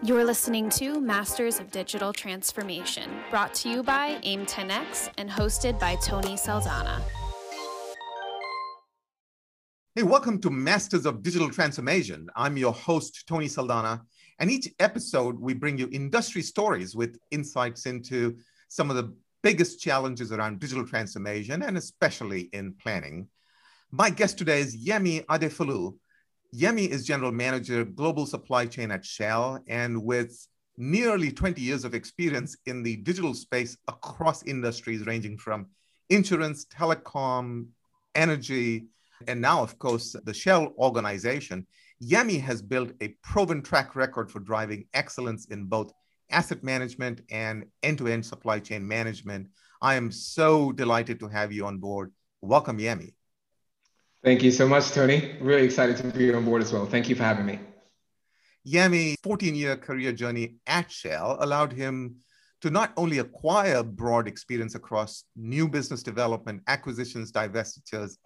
You're listening to Masters of Digital Transformation, brought to you by AIM 10X and hosted by Tony Saldanha. Hey, welcome to Masters of Digital Transformation. I'm your host, Tony Saldanha. And each episode, we bring you industry stories with insights into some of the biggest challenges around digital transformation and especially in planning. My guest today is Yemi Adefolu. Yemi is General Manager, Global Supply Chain at Shell, and with nearly 20 years of experience in the digital space across industries ranging from insurance, telecom, energy, and now, of course, the Shell organization. Yemi has built a proven track record for driving excellence in both asset management and end to end supply chain management. I am so delighted to have you on board. Welcome, Yemi. Thank you so much, Tony. Really excited to be on board as well. Thank you for having me. Yemi's 14 year career journey at Shell allowed him to not only acquire broad experience across new business development, acquisitions, divestitures,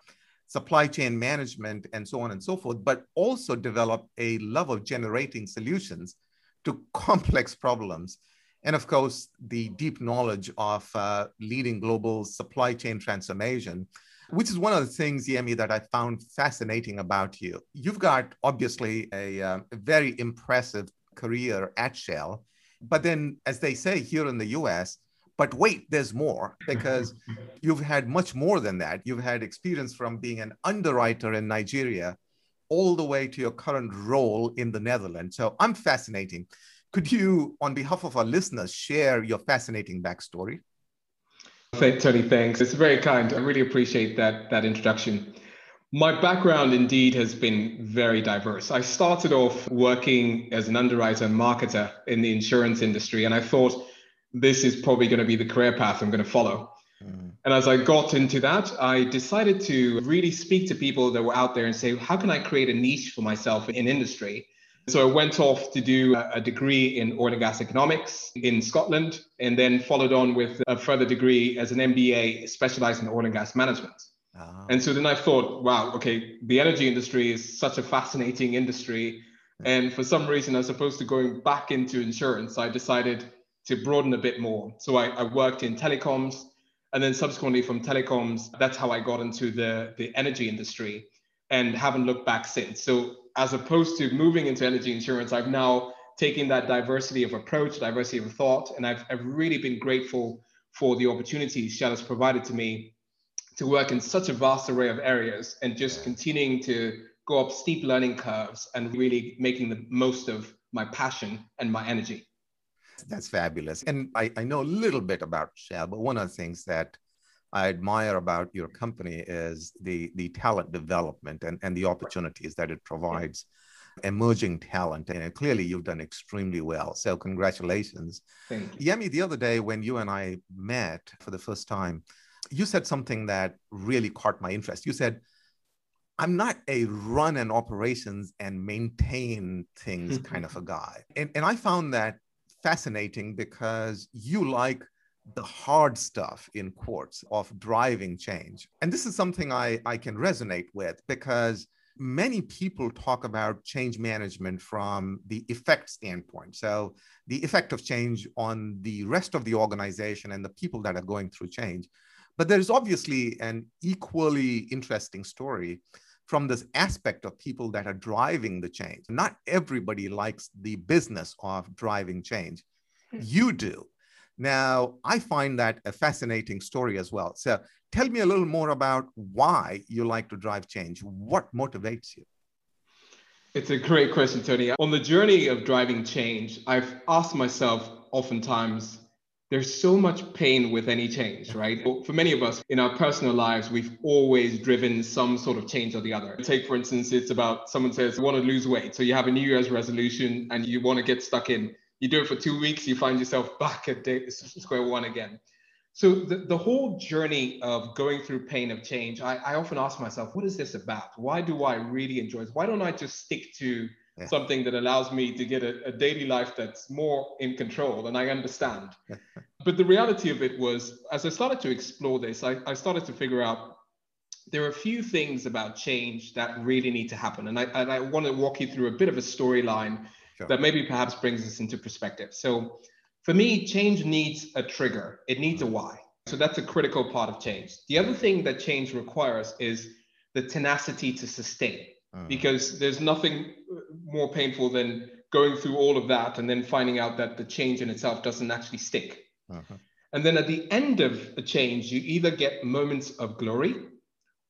supply chain management, and so on and so forth, but also develop a love of generating solutions to complex problems. And of course, the deep knowledge of uh, leading global supply chain transformation which is one of the things, Yemi, that I found fascinating about you. You've got obviously a, uh, a very impressive career at Shell, but then, as they say here in the US, but wait, there's more because you've had much more than that. You've had experience from being an underwriter in Nigeria all the way to your current role in the Netherlands. So I'm fascinating. Could you, on behalf of our listeners, share your fascinating backstory? Tony, thanks. It's very kind. I really appreciate that that introduction. My background indeed has been very diverse. I started off working as an underwriter and marketer in the insurance industry, and I thought this is probably going to be the career path I'm going to follow. Mm. And as I got into that, I decided to really speak to people that were out there and say, how can I create a niche for myself in industry so I went off to do a degree in oil and gas economics in Scotland, and then followed on with a further degree as an MBA specialized in oil and gas management. Oh. And so then I thought, wow, okay, the energy industry is such a fascinating industry. And for some reason, as opposed to going back into insurance, I decided to broaden a bit more. So I, I worked in telecoms, and then subsequently from telecoms, that's how I got into the, the energy industry and haven't looked back since. So as opposed to moving into energy insurance, I've now taken that diversity of approach, diversity of thought, and I've, I've really been grateful for the opportunities Shell has provided to me to work in such a vast array of areas and just continuing to go up steep learning curves and really making the most of my passion and my energy. That's fabulous. And I, I know a little bit about Shell, but one of the things that I admire about your company is the, the talent development and, and the opportunities that it provides emerging talent. And clearly you've done extremely well. So congratulations. Thank you. Yemi, the other day when you and I met for the first time, you said something that really caught my interest. You said, I'm not a run and operations and maintain things kind of a guy. And, and I found that fascinating because you like the hard stuff in quotes of driving change. And this is something I, I can resonate with because many people talk about change management from the effect standpoint. So, the effect of change on the rest of the organization and the people that are going through change. But there's obviously an equally interesting story from this aspect of people that are driving the change. Not everybody likes the business of driving change. Hmm. You do. Now, I find that a fascinating story as well. So tell me a little more about why you like to drive change. What motivates you? It's a great question, Tony. On the journey of driving change, I've asked myself oftentimes, there's so much pain with any change, right? For many of us in our personal lives, we've always driven some sort of change or the other. Take, for instance, it's about someone says, I want to lose weight. So you have a New Year's resolution and you want to get stuck in you do it for two weeks, you find yourself back at day, square one again. So the, the whole journey of going through pain of change, I, I often ask myself, what is this about? Why do I really enjoy this? Why don't I just stick to yeah. something that allows me to get a, a, daily life that's more in control and I understand? but the reality of it was, as I started to explore this, I, I started to figure out there are a few things about change that really need to happen. And I, and I want to walk you through a bit of a storyline sure. that maybe perhaps brings this into perspective. So for me, change needs a trigger, it needs a why. So that's a critical part of change. The other thing that change requires is the tenacity to sustain, uh-huh. because there's nothing more painful than going through all of that and then finding out that the change in itself doesn't actually stick. Uh-huh. And then at the end of a change, you either get moments of glory,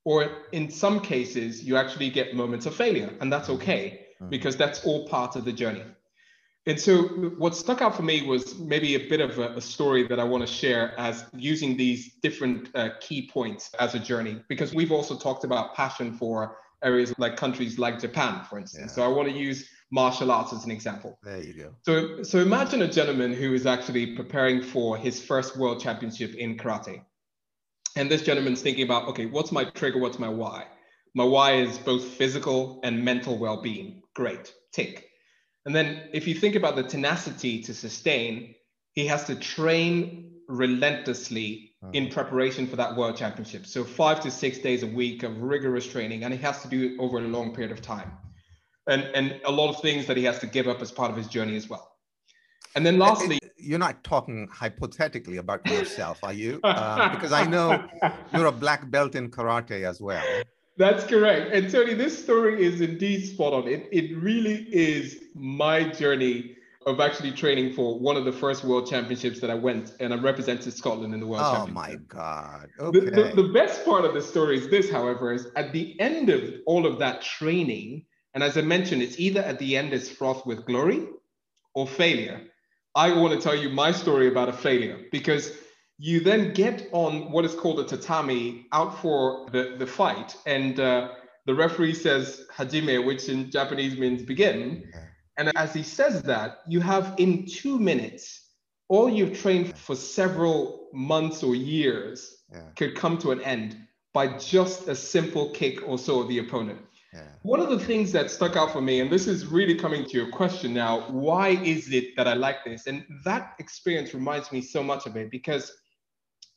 or in some cases, you actually get moments of failure. And that's okay, uh-huh. because that's all part of the journey. And so, what stuck out for me was maybe a bit of a, a story that I want to share as using these different uh, key points as a journey, because we've also talked about passion for areas like countries like Japan, for instance. Yeah. So, I want to use martial arts as an example. There you go. So, so imagine a gentleman who is actually preparing for his first world championship in karate. And this gentleman's thinking about, okay, what's my trigger? What's my why? My why is both physical and mental well being. Great, tick. And then if you think about the tenacity to sustain, he has to train relentlessly uh-huh. in preparation for that world championship. So five to six days a week of rigorous training, and he has to do it over a long period of time. And and a lot of things that he has to give up as part of his journey as well. And then lastly, you're not talking hypothetically about yourself, are you? Uh, because I know you're a black belt in karate as well. That's correct. And Tony, this story is indeed spot on. It, it really is my journey of actually training for one of the first world championships that I went and I represented Scotland in the world oh championship. my God. Okay. The, the, the best part of the story is this, however, is at the end of all of that training, and as I mentioned, it's either at the end it's fraught with glory or failure. I want to tell you my story about a failure because you then get on what is called a tatami out for the, the fight. And uh, the referee says hajime, which in Japanese means begin. And as he says that, you have in two minutes, all you've trained for several months or years yeah. could come to an end by just a simple kick or so of the opponent. Yeah. One of the things that stuck out for me, and this is really coming to your question now, why is it that I like this? And that experience reminds me so much of it because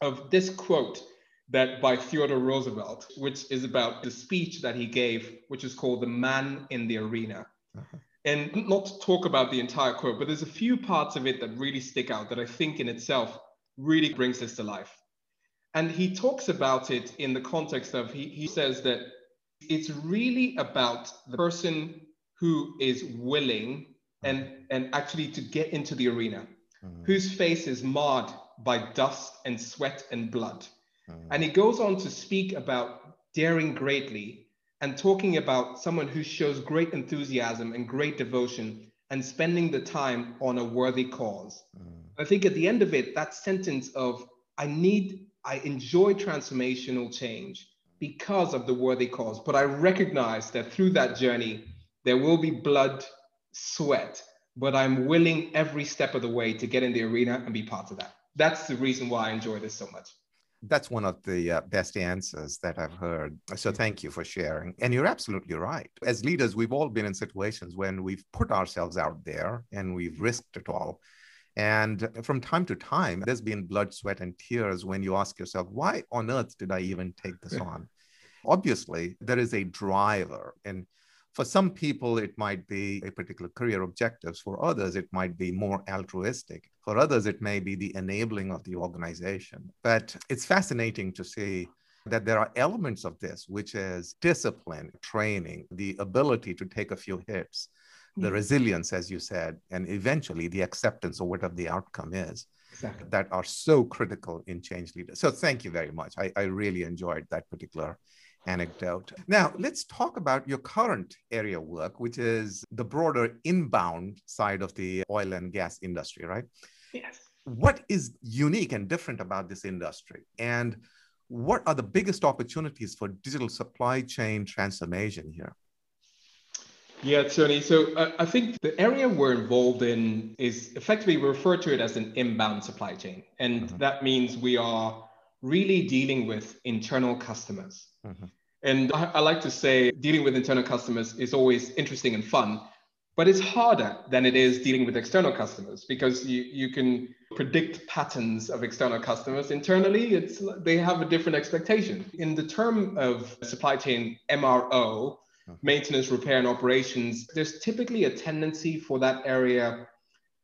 of this quote that by Theodore Roosevelt, which is about the speech that he gave, which is called The Man in the Arena. Uh-huh. And not to talk about the entire quote, but there's a few parts of it that really stick out that I think in itself really brings this to life. And he talks about it in the context of, he, he says that it's really about the person who is willing and, and actually to get into the arena, mm-hmm. whose face is marred by dust and sweat and blood. Mm. And he goes on to speak about daring greatly and talking about someone who shows great enthusiasm and great devotion and spending the time on a worthy cause. Mm. I think at the end of it, that sentence of, I need, I enjoy transformational change because of the worthy cause, but I recognize that through that journey, there will be blood, sweat, but I'm willing every step of the way to get in the arena and be part of that that's the reason why I enjoy this so much. That's one of the uh, best answers that I've heard. So thank you for sharing. And you're absolutely right. As leaders, we've all been in situations when we've put ourselves out there and we've risked it all. And from time to time, there's been blood, sweat, and tears when you ask yourself, why on earth did I even take this on? Obviously, there is a driver. And for some people, it might be a particular career objectives. For others, it might be more altruistic. For others, it may be the enabling of the organization. But it's fascinating to see that there are elements of this, which is discipline, training, the ability to take a few hits, the resilience, as you said, and eventually the acceptance of whatever the outcome is. Exactly. That are so critical in change leaders. So, thank you very much. I, I really enjoyed that particular anecdote. Now, let's talk about your current area of work, which is the broader inbound side of the oil and gas industry, right? Yes. What is unique and different about this industry? And what are the biggest opportunities for digital supply chain transformation here? Yeah, Tony. So uh, I think the area we're involved in is effectively we refer to it as an inbound supply chain. And mm-hmm. that means we are really dealing with internal customers. Mm-hmm. And I, I like to say dealing with internal customers is always interesting and fun, but it's harder than it is dealing with external customers because you, you can predict patterns of external customers internally it's they have a different expectation in the term of supply chain mro uh-huh. maintenance, repair, and operations, there's typically a tendency for that area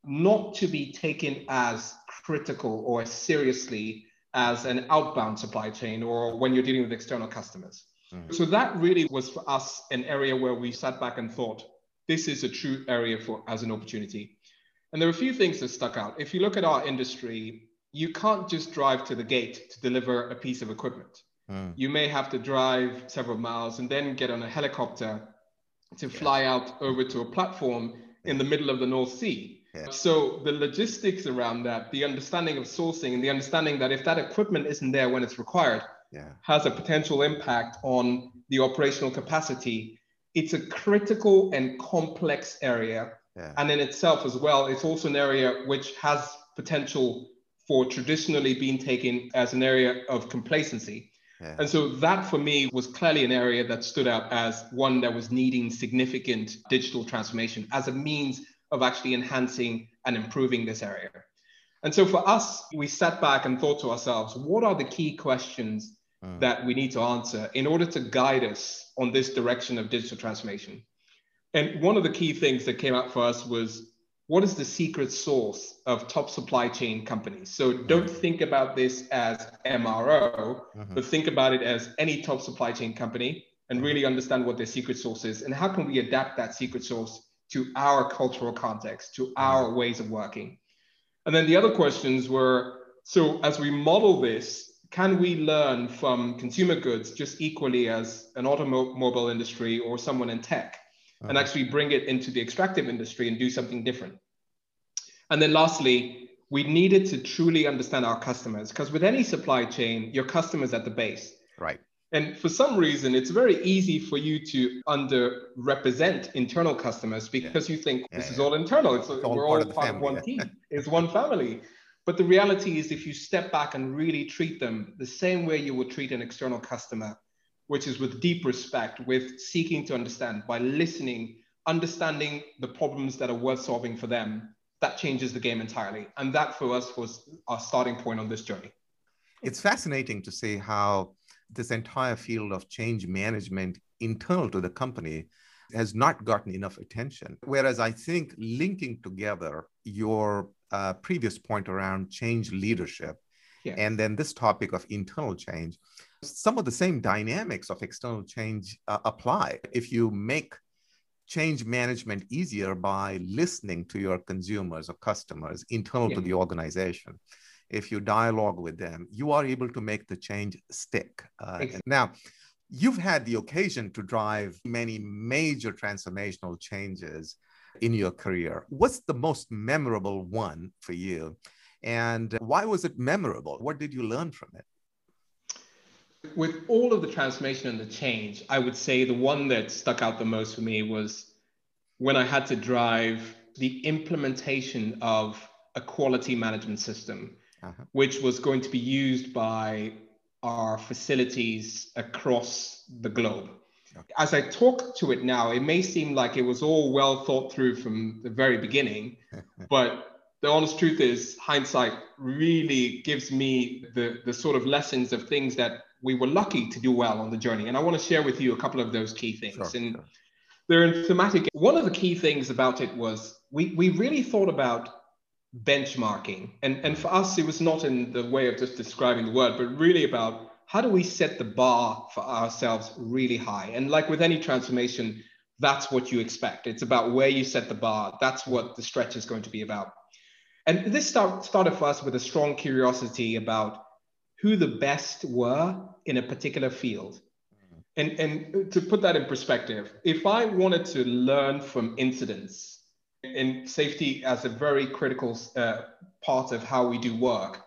not to be taken as critical or as seriously as an outbound supply chain or when you're dealing with external customers. Mm. So that really was for us an area where we sat back and thought, this is a true area for as an opportunity. And there are a few things that stuck out. If you look at our industry, you can't just drive to the gate to deliver a piece of equipment. Mm. You may have to drive several miles and then get on a helicopter to fly out over to a platform in the middle of the North Sea. Yeah. So the logistics around that, the understanding of sourcing and the understanding that if that equipment isn't there when it's required, yeah. has a potential impact on the operational capacity. It's a critical and complex area. Yeah. And in itself as well, it's also an area which has potential for traditionally being taken as an area of complacency. Yeah. And so that for me was clearly an area that stood out as one that was needing significant digital transformation as a means of actually enhancing and improving this area. And so for us, we sat back and thought to ourselves, what are the key questions mm. that we need to answer in order to guide us on this direction of digital transformation? And one of the key things that came out for us was what is the secret source of top supply chain companies? So don't mm. think about this as MRO, mm-hmm. but think about it as any top supply chain company and mm-hmm. really understand what their secret source is and how can we adapt that secret source to our cultural context, to our mm-hmm. ways of working. And then the other questions were so as we model this, can we learn from consumer goods just equally as an automobile industry or someone in tech uh-huh. and actually bring it into the extractive industry and do something different? And then lastly, we needed to truly understand our customers because with any supply chain, your customers at the base. Right. And for some reason, it's very easy for you to underrepresent internal customers because yeah. you think this yeah. is all internal. It's, it's we're all, all part, of, one team. it's one family. But the reality is, if you step back and really treat them the same way you would treat an external customer, which is with deep respect, with seeking to understand, by listening, understanding the problems that are worth solving for them, that changes the game entirely. And that for us was our starting point on this journey. It's fascinating to see how this entire field of change management internal to the company has not gotten enough attention. Whereas I think linking together your uh, previous point around change leadership yeah. and then this topic of internal change, some of the same dynamics of external change uh, apply. If you make change management easier by listening to your consumers or customers internal yeah. to the organization, if you dialogue with them, you are able to make the change stick. Uh. Now, you've had the occasion to drive many major transformational changes in your career. What's the most memorable one for you? And why was it memorable? What did you learn from it? With all of the transformation and the change, I would say the one that stuck out the most for me was when I had to drive the implementation of a quality management system uh-huh. which was going to be used by our facilities across the globe. Okay. As I talk to it now, it may seem like it was all well thought through from the very beginning, but the honest truth is, hindsight really gives me the, the sort of lessons of things that we were lucky to do well on the journey. And I want to share with you a couple of those key things. Sure, and sure. they're thematic. One of the key things about it was we, we really thought about benchmarking. And, and for us, it was not in the way of just describing the word, but really about how do we set the bar for ourselves really high? And like with any transformation, that's what you expect. It's about where you set the bar. That's what the stretch is going to be about. And this start, started for us with a strong curiosity about who the best were in a particular field. And, and to put that in perspective, if I wanted to learn from incidents in safety as a very critical uh, part of how we do work,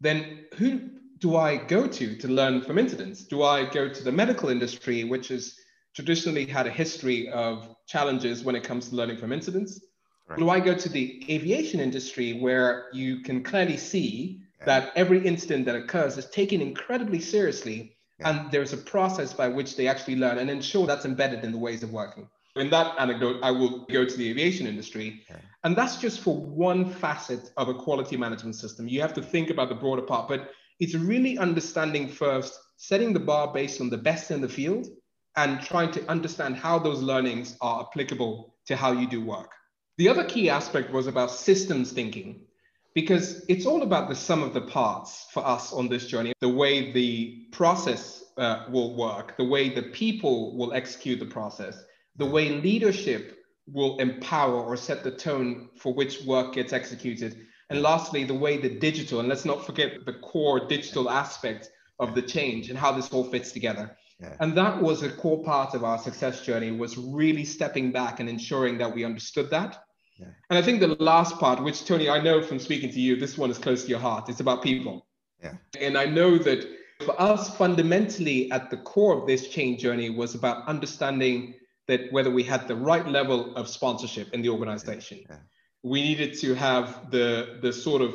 then who do I go to to learn from incidents? Do I go to the medical industry, which has traditionally had a history of challenges when it comes to learning from incidents? Right. Do I go to the aviation industry where you can clearly see yeah. that every incident that occurs is taken incredibly seriously yeah. and there's a process by which they actually learn and ensure that's embedded in the ways of working? In that anecdote, I will go to the aviation industry. Okay. And that's just for one facet of a quality management system. You have to think about the broader part, but it's really understanding first, setting the bar based on the best in the field, and trying to understand how those learnings are applicable to how you do work. The other key aspect was about systems thinking, because it's all about the sum of the parts for us on this journey, the way the process uh, will work, the way the people will execute the process, the way leadership will empower or set the tone for which work gets executed. And lastly, the way the digital, and let's not forget the core digital aspect of the change and how this all fits together. Yeah. And that was a core part of our success journey was really stepping back and ensuring that we understood that. Yeah. And I think the last part, which Tony, I know from speaking to you, this one is close to your heart. It's about people. Yeah. And I know that for us, fundamentally at the core of this change journey was about understanding that whether we had the right level of sponsorship in the organization. Yeah. We needed to have the, the sort of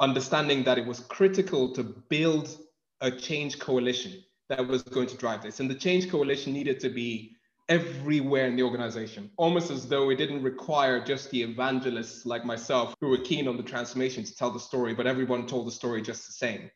understanding that it was critical to build a change coalition that was going to drive this. And the change coalition needed to be everywhere in the organization, almost as though it didn't require just the evangelists like myself who were keen on the transformation to tell the story, but everyone told the story just the same.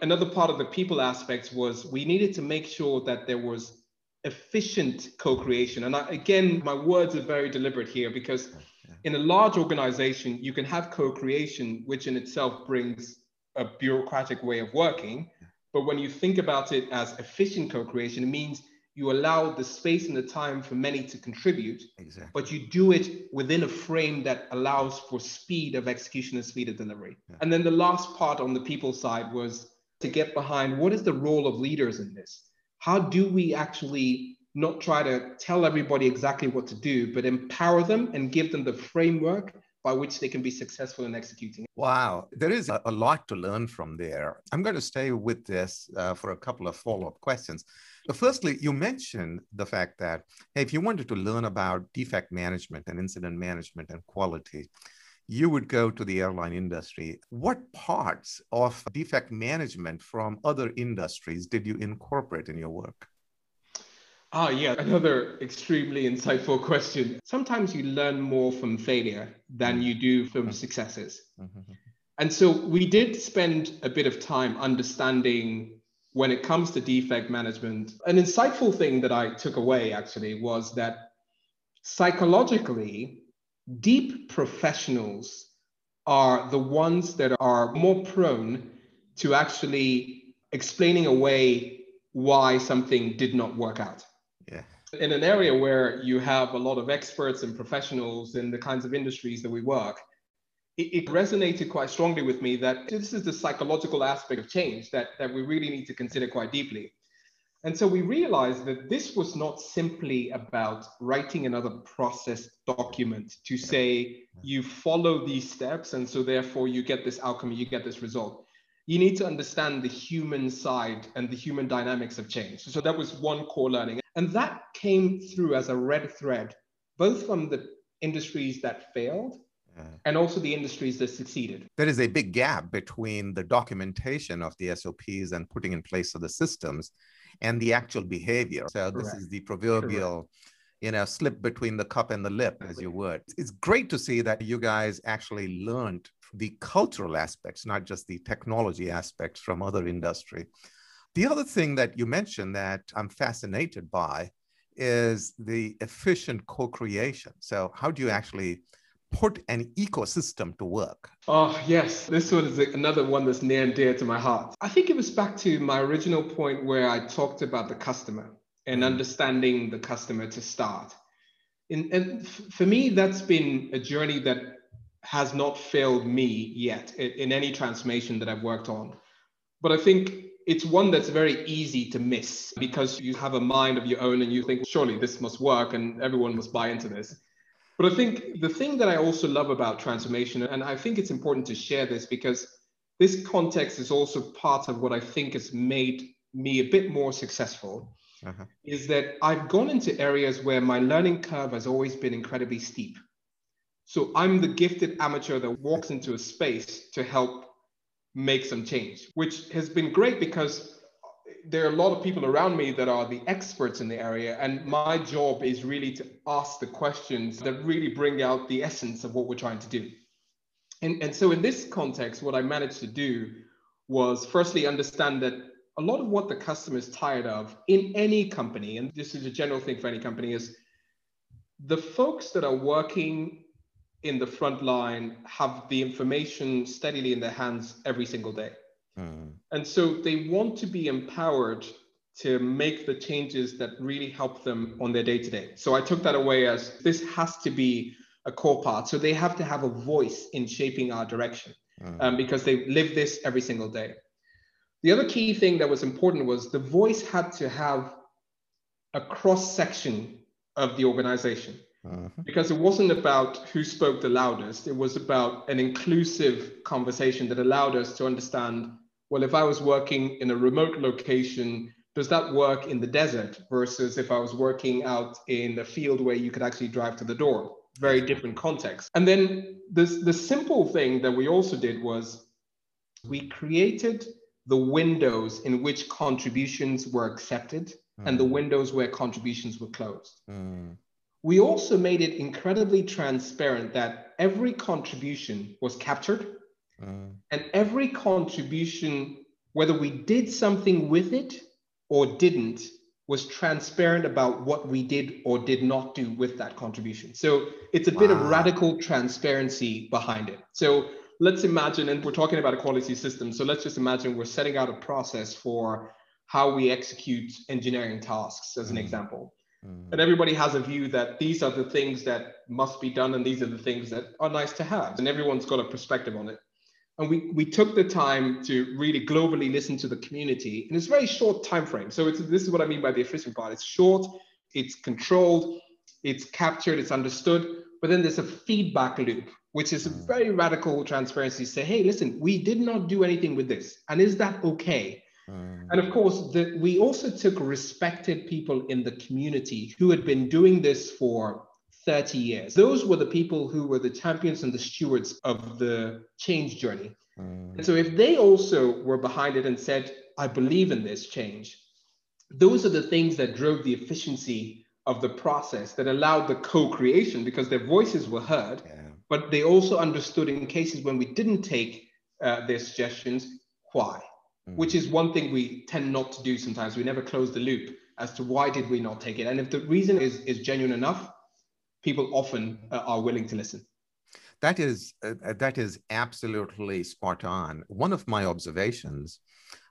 Another part of the people aspects was we needed to make sure that there was efficient co-creation. And I, again, my words are very deliberate here because oh, in a large organization, you can have co-creation, which in itself brings a bureaucratic way of working. But when you think about it as efficient co-creation, it means you allow the space and the time for many to contribute, exactly. but you do it within a frame that allows for speed of execution and speed of delivery. Yeah. And then the last part on the people side was to get behind what is the role of leaders in this? How do we actually not try to tell everybody exactly what to do, but empower them and give them the framework by which they can be successful in executing. Wow, there is a, lot to learn from there. I'm going to stay with this uh, for a couple of follow up questions. Firstly, you mentioned the fact that hey, if you wanted to learn about defect management and incident management and quality, you would go to the airline industry. What parts of defect management from other industries did you incorporate in your work? Ah, yeah, another extremely insightful question. Sometimes you learn more from failure than mm-hmm. you do from mm-hmm. successes. Mm-hmm. And so we did spend a bit of time understanding when it comes to defect management. An insightful thing that I took away actually was that psychologically, deep professionals are the ones that are more prone to actually explaining away why something did not work out. Yeah. In an area where you have a lot of experts and professionals in the kinds of industries that we work, it, resonated quite strongly with me that this is the psychological aspect of change that, that we really need to consider quite deeply. And so we realized that this was not simply about writing another process document to say you follow these steps and so therefore you get this outcome, you get this result you need to understand the human side and the human dynamics of change. So that was one core learning. And that came through as a red thread, both from the industries that failed and also the industries that succeeded. There is a big gap between the documentation of the SOPs and putting in place of the systems and the actual behavior. So Correct. this is the proverbial. Correct you know, slip between the cup and the lip, as you would. It's great to see that you guys actually learned the cultural aspects, not just the technology aspects from other industry. The other thing that you mentioned that I'm fascinated by is the efficient co-creation. So how do you mm. actually put an ecosystem to work? Oh, yes. This one is another one that's near and dear to my heart. I think it was back to my original point where I talked about the customer and mm-hmm. understanding the customer to start. And, and for me, that's been a journey that has not failed me yet in any transformation that I've worked on. But I think it's one that's very easy to miss because you have a mind of your own and you think, surely this must work and everyone must buy into this. But I think the thing that I also love about transformation, and I think it's important to share this because this context is also part of what I think has made me a bit more successful, uh-huh. is that I've gone into areas where my learning curve has always been incredibly steep. So I'm the gifted amateur that walks into a space to help make some change, which has been great because there are a lot of people around me that are the experts in the area. And my job is really to ask the questions that really bring out the essence of what we're trying to do. And, and so in this context, what I managed to do was firstly understand that a lot of what the customer is tired of in any company, and this is a general thing for any company, is the folks that are working in the front line have the information steadily in their hands every single day. Mm. And so they want to be empowered to make the changes that really help them on their day to day. So I took that away as this has to be a core part. So they have to have a voice in shaping our direction mm. um, because they live this every single day. The other key thing that was important was the voice had to have a cross section of the organization. Uh-huh. Because it wasn't about who spoke the loudest, it was about an inclusive conversation that allowed us to understand well, if I was working in a remote location, does that work in the desert versus if I was working out in a field where you could actually drive to the door? Very different context. And then this, the simple thing that we also did was we created the windows in which contributions were accepted mm. and the hmm. windows where contributions were closed. Mm. We also made it incredibly transparent that every contribution was captured mm. and every contribution, whether we did something with it or didn't, was transparent about what we did or did not do with that contribution. So it's a wow. bit of radical transparency behind it. So let's imagine, and we're talking about a quality system. So let's just imagine we're setting out a process for how we execute engineering tasks, as an mm. example. Mm. And everybody has a view that these are the things that must be done and these are the things that are nice to have. And everyone's got a perspective on it. And we, we took the time to really globally listen to the community in this very short time frame. So it's, this is what I mean by the efficient part. It's short, it's controlled, it's captured, it's understood, but then there's a feedback loop, which is a mm. very radical transparency. Say, hey, listen, we did not do anything with this. And is that okay? Mm. And of course, the, we also took respected people in the community who had been doing this for 30 years. Those were the people who were the champions and the stewards of the change journey. Mm. And so, if they also were behind it and said, I believe in this change, those are the things that drove the efficiency of the process that allowed the co creation because their voices were heard, yeah. but they also understood in cases when we didn't take uh, their suggestions, why mm. which is one thing we tend not to do sometimes. We never close the loop as to why did we not take it. And if the reason is, is genuine enough, people often uh, are willing to listen. That is uh, uh, that is absolutely spot on. One of my observations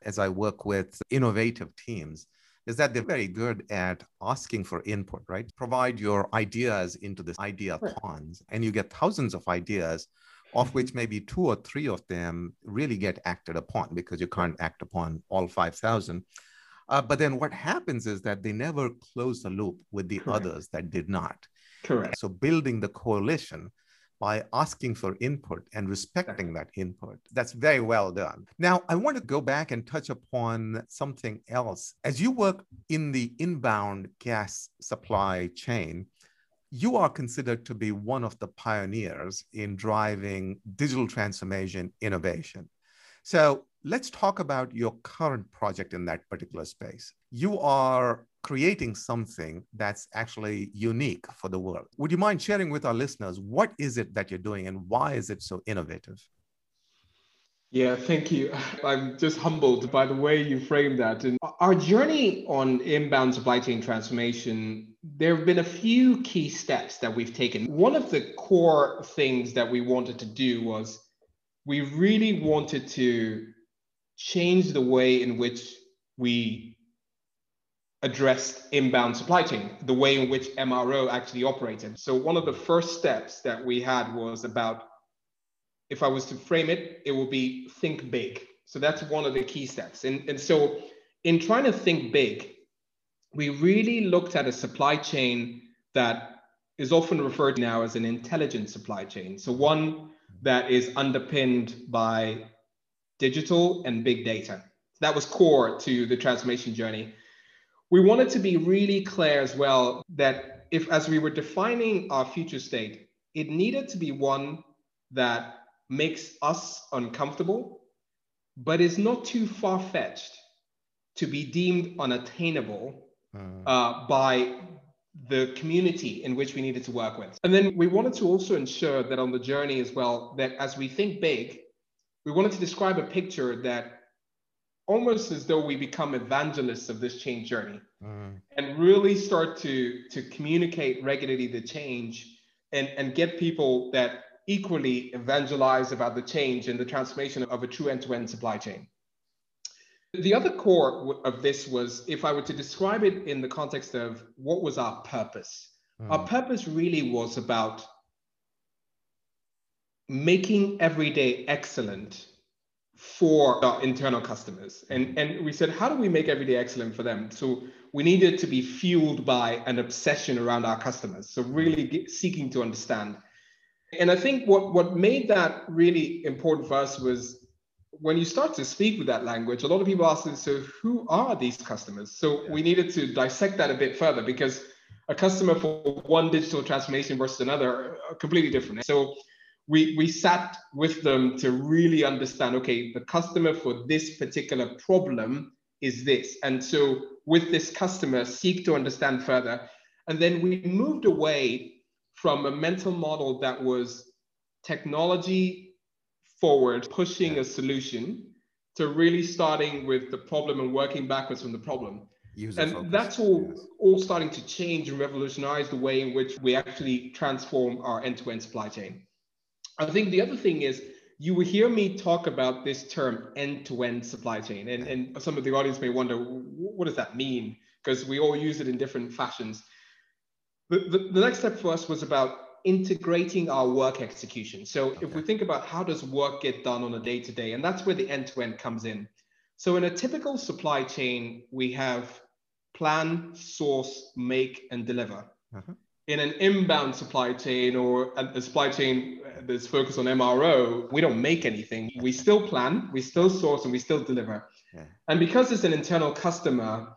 as I work with innovative teams is that they're very good at asking for input, right? Provide your ideas into this idea right. ponds, and you get thousands of ideas of which maybe two or three of them really get acted upon because you can't act upon all 5,000. Uh, but then what happens is that they never close the loop with the Correct. others that did not. Correct. So building the coalition by asking for input and respecting that input. That's very well done. Now, I want to go back and touch upon something else. As you work in the inbound gas supply chain, you are considered to be one of the pioneers in driving digital transformation innovation. So let's talk about your current project in that particular space. You are creating something that's actually unique for the world. Would you mind sharing with our listeners what is it that you're doing and why is it so innovative? Yeah, thank you. I'm just humbled by the way you framed that. And our journey on inbound supply chain transformation, there have been a few key steps that we've taken. One of the core things that we wanted to do was we really wanted to change the way in which we addressed inbound supply chain, the way in which MRO actually operated. So one of the first steps that we had was about if I was to frame it, it would be think big. So that's one of the key steps. And, and so in trying to think big, we really looked at a supply chain that is often referred to now as an intelligent supply chain. So one that is underpinned by digital and big data. That was core to the transformation journey. We wanted to be really clear as well that if, as we were defining our future state, it needed to be one that makes us uncomfortable, but is not too far fetched to be deemed unattainable mm. uh, by the community in which we needed to work with. And then we wanted to also ensure that on the journey as well, that as we think big, we wanted to describe a picture that almost as though we become evangelists of this change journey mm. and really start to to communicate regularly the change and and get people that equally evangelize about the change and the transformation of a true end-to-end supply chain the other core of this was if i were to describe it in the context of what was our purpose mm. our purpose really was about making everyday excellent for our internal customers. And, and we said, how do we make everyday excellent for them? So we needed to be fueled by an obsession around our customers. So really get, seeking to understand. And I think what, what made that really important for us was when you start to speak with that language, a lot of people ask, so who are these customers? So yeah. we needed to dissect that a bit further because a customer for one digital transformation versus another are completely different. So we, we sat with them to really understand okay, the customer for this particular problem is this. And so with this customer, seek to understand further. And then we moved away from a mental model that was technology forward, pushing a solution, to really starting with the problem and working backwards from the problem. User and focus. that's all yes. all starting to change and revolutionize the way in which we actually transform our end-to-end supply chain. I think the other thing is you will hear me talk about this term end-to-end supply chain. And, and some of the audience may wonder, what does that mean? Because we all use it in different fashions. The, the, the, next step for us was about integrating our work execution. So okay. if we think about how does work get done on a day-to-day, and that's where the end-to-end comes in. So in a typical supply chain, we have plan, source, make, and deliver. Uh-huh in an inbound supply chain or uh, a supply chain uh, that's focused on MRO, we don't make anything. We still plan, we still source, and we still deliver. Yeah. And because it's an internal customer,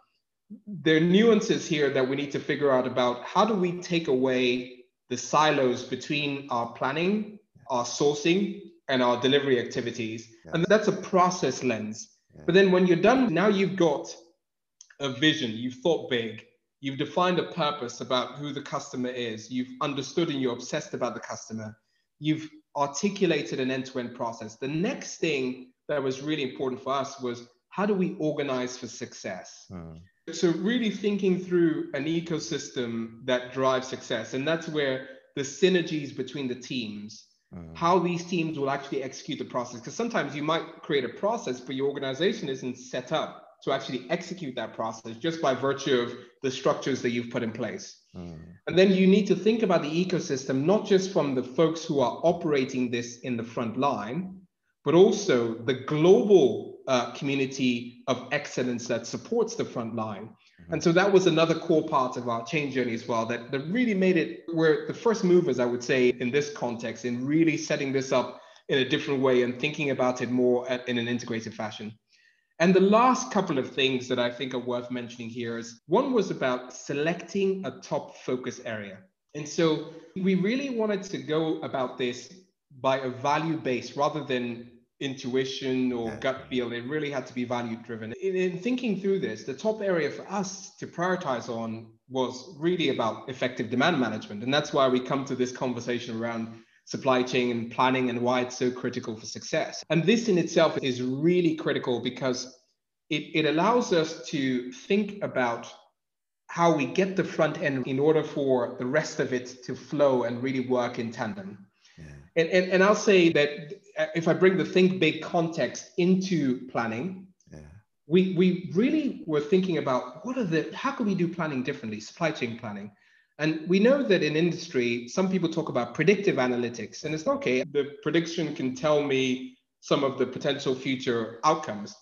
there are nuances here that we need to figure out about how do we take away the silos between our planning, our sourcing, and our delivery activities. Yes. And that's a process lens. Yeah. But then when you're done, now you've got a vision, you've thought big, You've defined a purpose about who the customer is. You've understood and you're obsessed about the customer. You've articulated an end to end process. The next thing that was really important for us was how do we organize for success? Mm. So, really thinking through an ecosystem that drives success. And that's where the synergies between the teams, mm. how these teams will actually execute the process. Because sometimes you might create a process, but your organization isn't set up to actually execute that process just by virtue of the structures that you've put in place. Mm. And then you need to think about the ecosystem, not just from the folks who are operating this in the front line, but also the global uh, community of excellence that supports the front line. Mm-hmm. And so that was another core part of our change journey as well that, that really made it, we're the first movers, I would say, in this context, in really setting this up in a different way and thinking about it more at, in an integrated fashion. And the last couple of things that I think are worth mentioning here is one was about selecting a top focus area. And so we really wanted to go about this by a value base rather than intuition or gut feel. It really had to be value driven. In, in, thinking through this, the top area for us to prioritize on was really about effective demand management. And that's why we come to this conversation around supply chain and planning and why it's so critical for success. And this in itself is really critical because it, it allows us to think about how we get the front end in order for the rest of it to flow and really work in tandem. Yeah. And, and, and I'll say that if I bring the think big context into planning, yeah. we, we really were thinking about what are the, how can we do planning differently, supply chain planning? And we know that in industry, some people talk about predictive analytics, and it's okay. The prediction can tell me some of the potential future outcomes.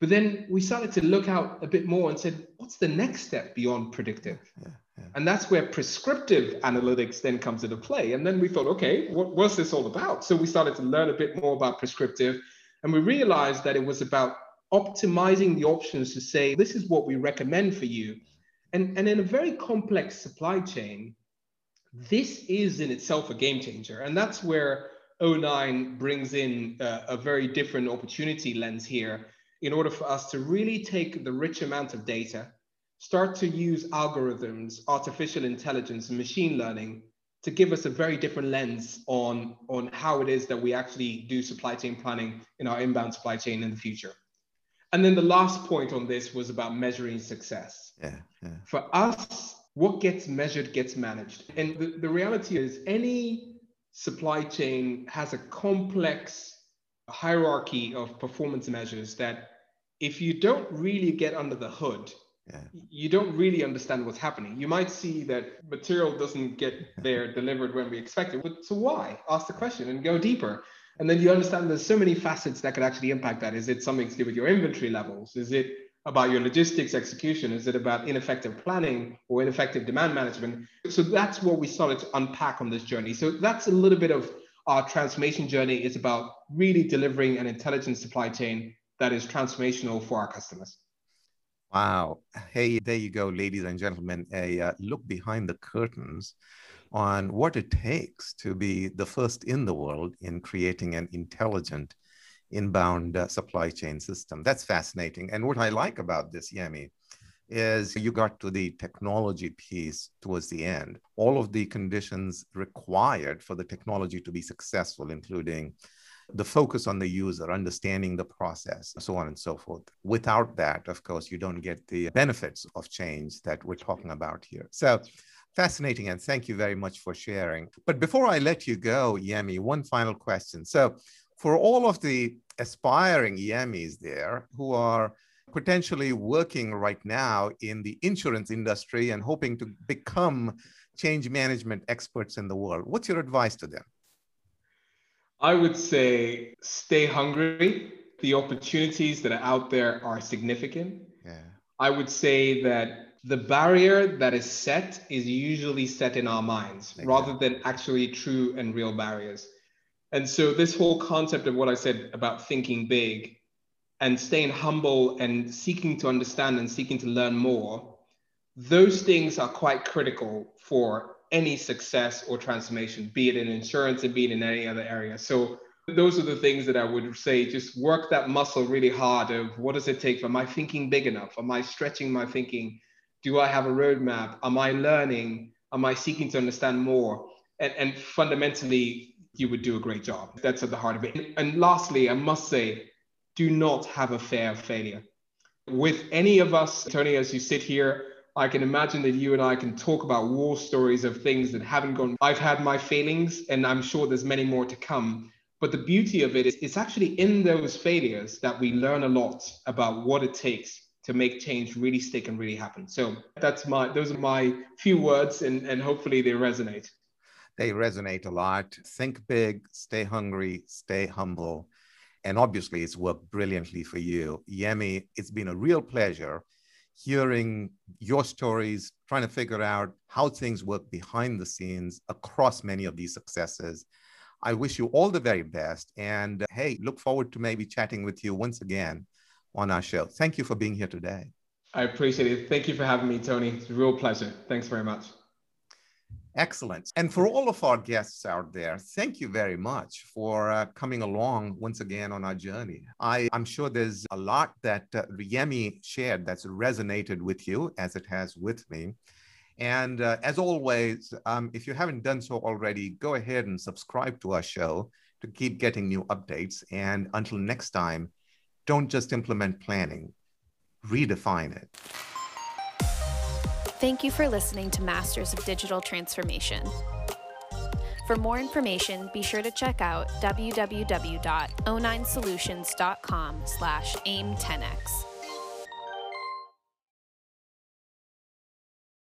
But then we started to look out a bit more and said, what's the next step beyond predictive? Yeah, yeah. And that's where prescriptive analytics then comes into play. And then we thought, okay, what, what's this all about? So we started to learn a bit more about prescriptive. And we realized that it was about optimizing the options to say, this is what we recommend for you and, and in a very complex supply chain, this is in itself a game changer. And that's where O9 brings in a, a very different opportunity lens here in order for us to really take the rich amount of data, start to use algorithms, artificial intelligence, and machine learning to give us a very different lens on, on how it is that we actually do supply chain planning in our inbound supply chain in the future. And then the last point on this was about measuring success. Yeah, yeah. For us, what gets measured gets managed. And the, the reality is, any supply chain has a complex hierarchy of performance measures that if you don't really get under the hood, yeah. you don't really understand what's happening. You might see that material doesn't get there delivered when we expect it. But so why? Ask the question and go deeper. And then you understand there's so many facets that could actually impact that. Is it something to do with your inventory levels? Is it about your logistics execution? Is it about ineffective planning or ineffective demand management? So that's what we started to unpack on this journey. So that's a little bit of our transformation journey is about really delivering an intelligent supply chain that is transformational for our customers. Wow. Hey, there you go, ladies and gentlemen. A uh, look behind the curtains on what it takes to be the first in the world in creating an intelligent inbound uh, supply chain system. That's fascinating. And what I like about this, Yemi, is you got to the technology piece towards the end. All of the conditions required for the technology to be successful, including the focus on the user, understanding the process, so on and so forth. Without that, of course, you don't get the benefits of change that we're talking about here. So, fascinating, and thank you very much for sharing. But before I let you go, Yemi, one final question. So, for all of the aspiring Yemis there who are potentially working right now in the insurance industry and hoping to become change management experts in the world, what's your advice to them? I would say stay hungry. The opportunities that are out there are significant. Yeah. I would say that the barrier that is set is usually set in our minds exactly. rather than actually true and real barriers. And so, this whole concept of what I said about thinking big and staying humble and seeking to understand and seeking to learn more, those things are quite critical for any success or transformation, be it in insurance and be it in any other area. So those are the things that I would say just work that muscle really hard of what does it take? Am I thinking big enough? Am I stretching my thinking? Do I have a roadmap? Am I learning? Am I seeking to understand more? And, and fundamentally, you would do a great job. That's at the heart of it. And lastly, I must say, do not have a fear of failure. With any of us, Tony, as you sit here, I can imagine that you and I can talk about war stories of things that haven't gone. I've had my failings, and I'm sure there's many more to come. But the beauty of it is it's actually in those failures that we learn a lot about what it takes to make change really stick and really happen. So that's my those are my few words and, and hopefully they resonate. They resonate a lot. Think big, stay hungry, stay humble. And obviously it's worked brilliantly for you. Yemi, it's been a real pleasure hearing your stories, trying to figure out how things work behind the scenes across many of these successes. I wish you all the very best. And hey, look forward to maybe chatting with you once again on our show. Thank you for being here today. I appreciate it. Thank you for having me, Tony. It's a real pleasure. Thanks very much. Excellent. And for all of our guests out there, thank you very much for uh, coming along once again on our journey. I, am sure there's a lot that uh, Yemi shared that's resonated with you, as it has with me. And uh, as always, um, if you haven't done so already, go ahead and subscribe to our show to keep getting new updates. And until next time, don't just implement planning, redefine it. Thank you for listening to Masters of Digital Transformation. For more information, be sure to check out www.o9solutions.com slash aim10x.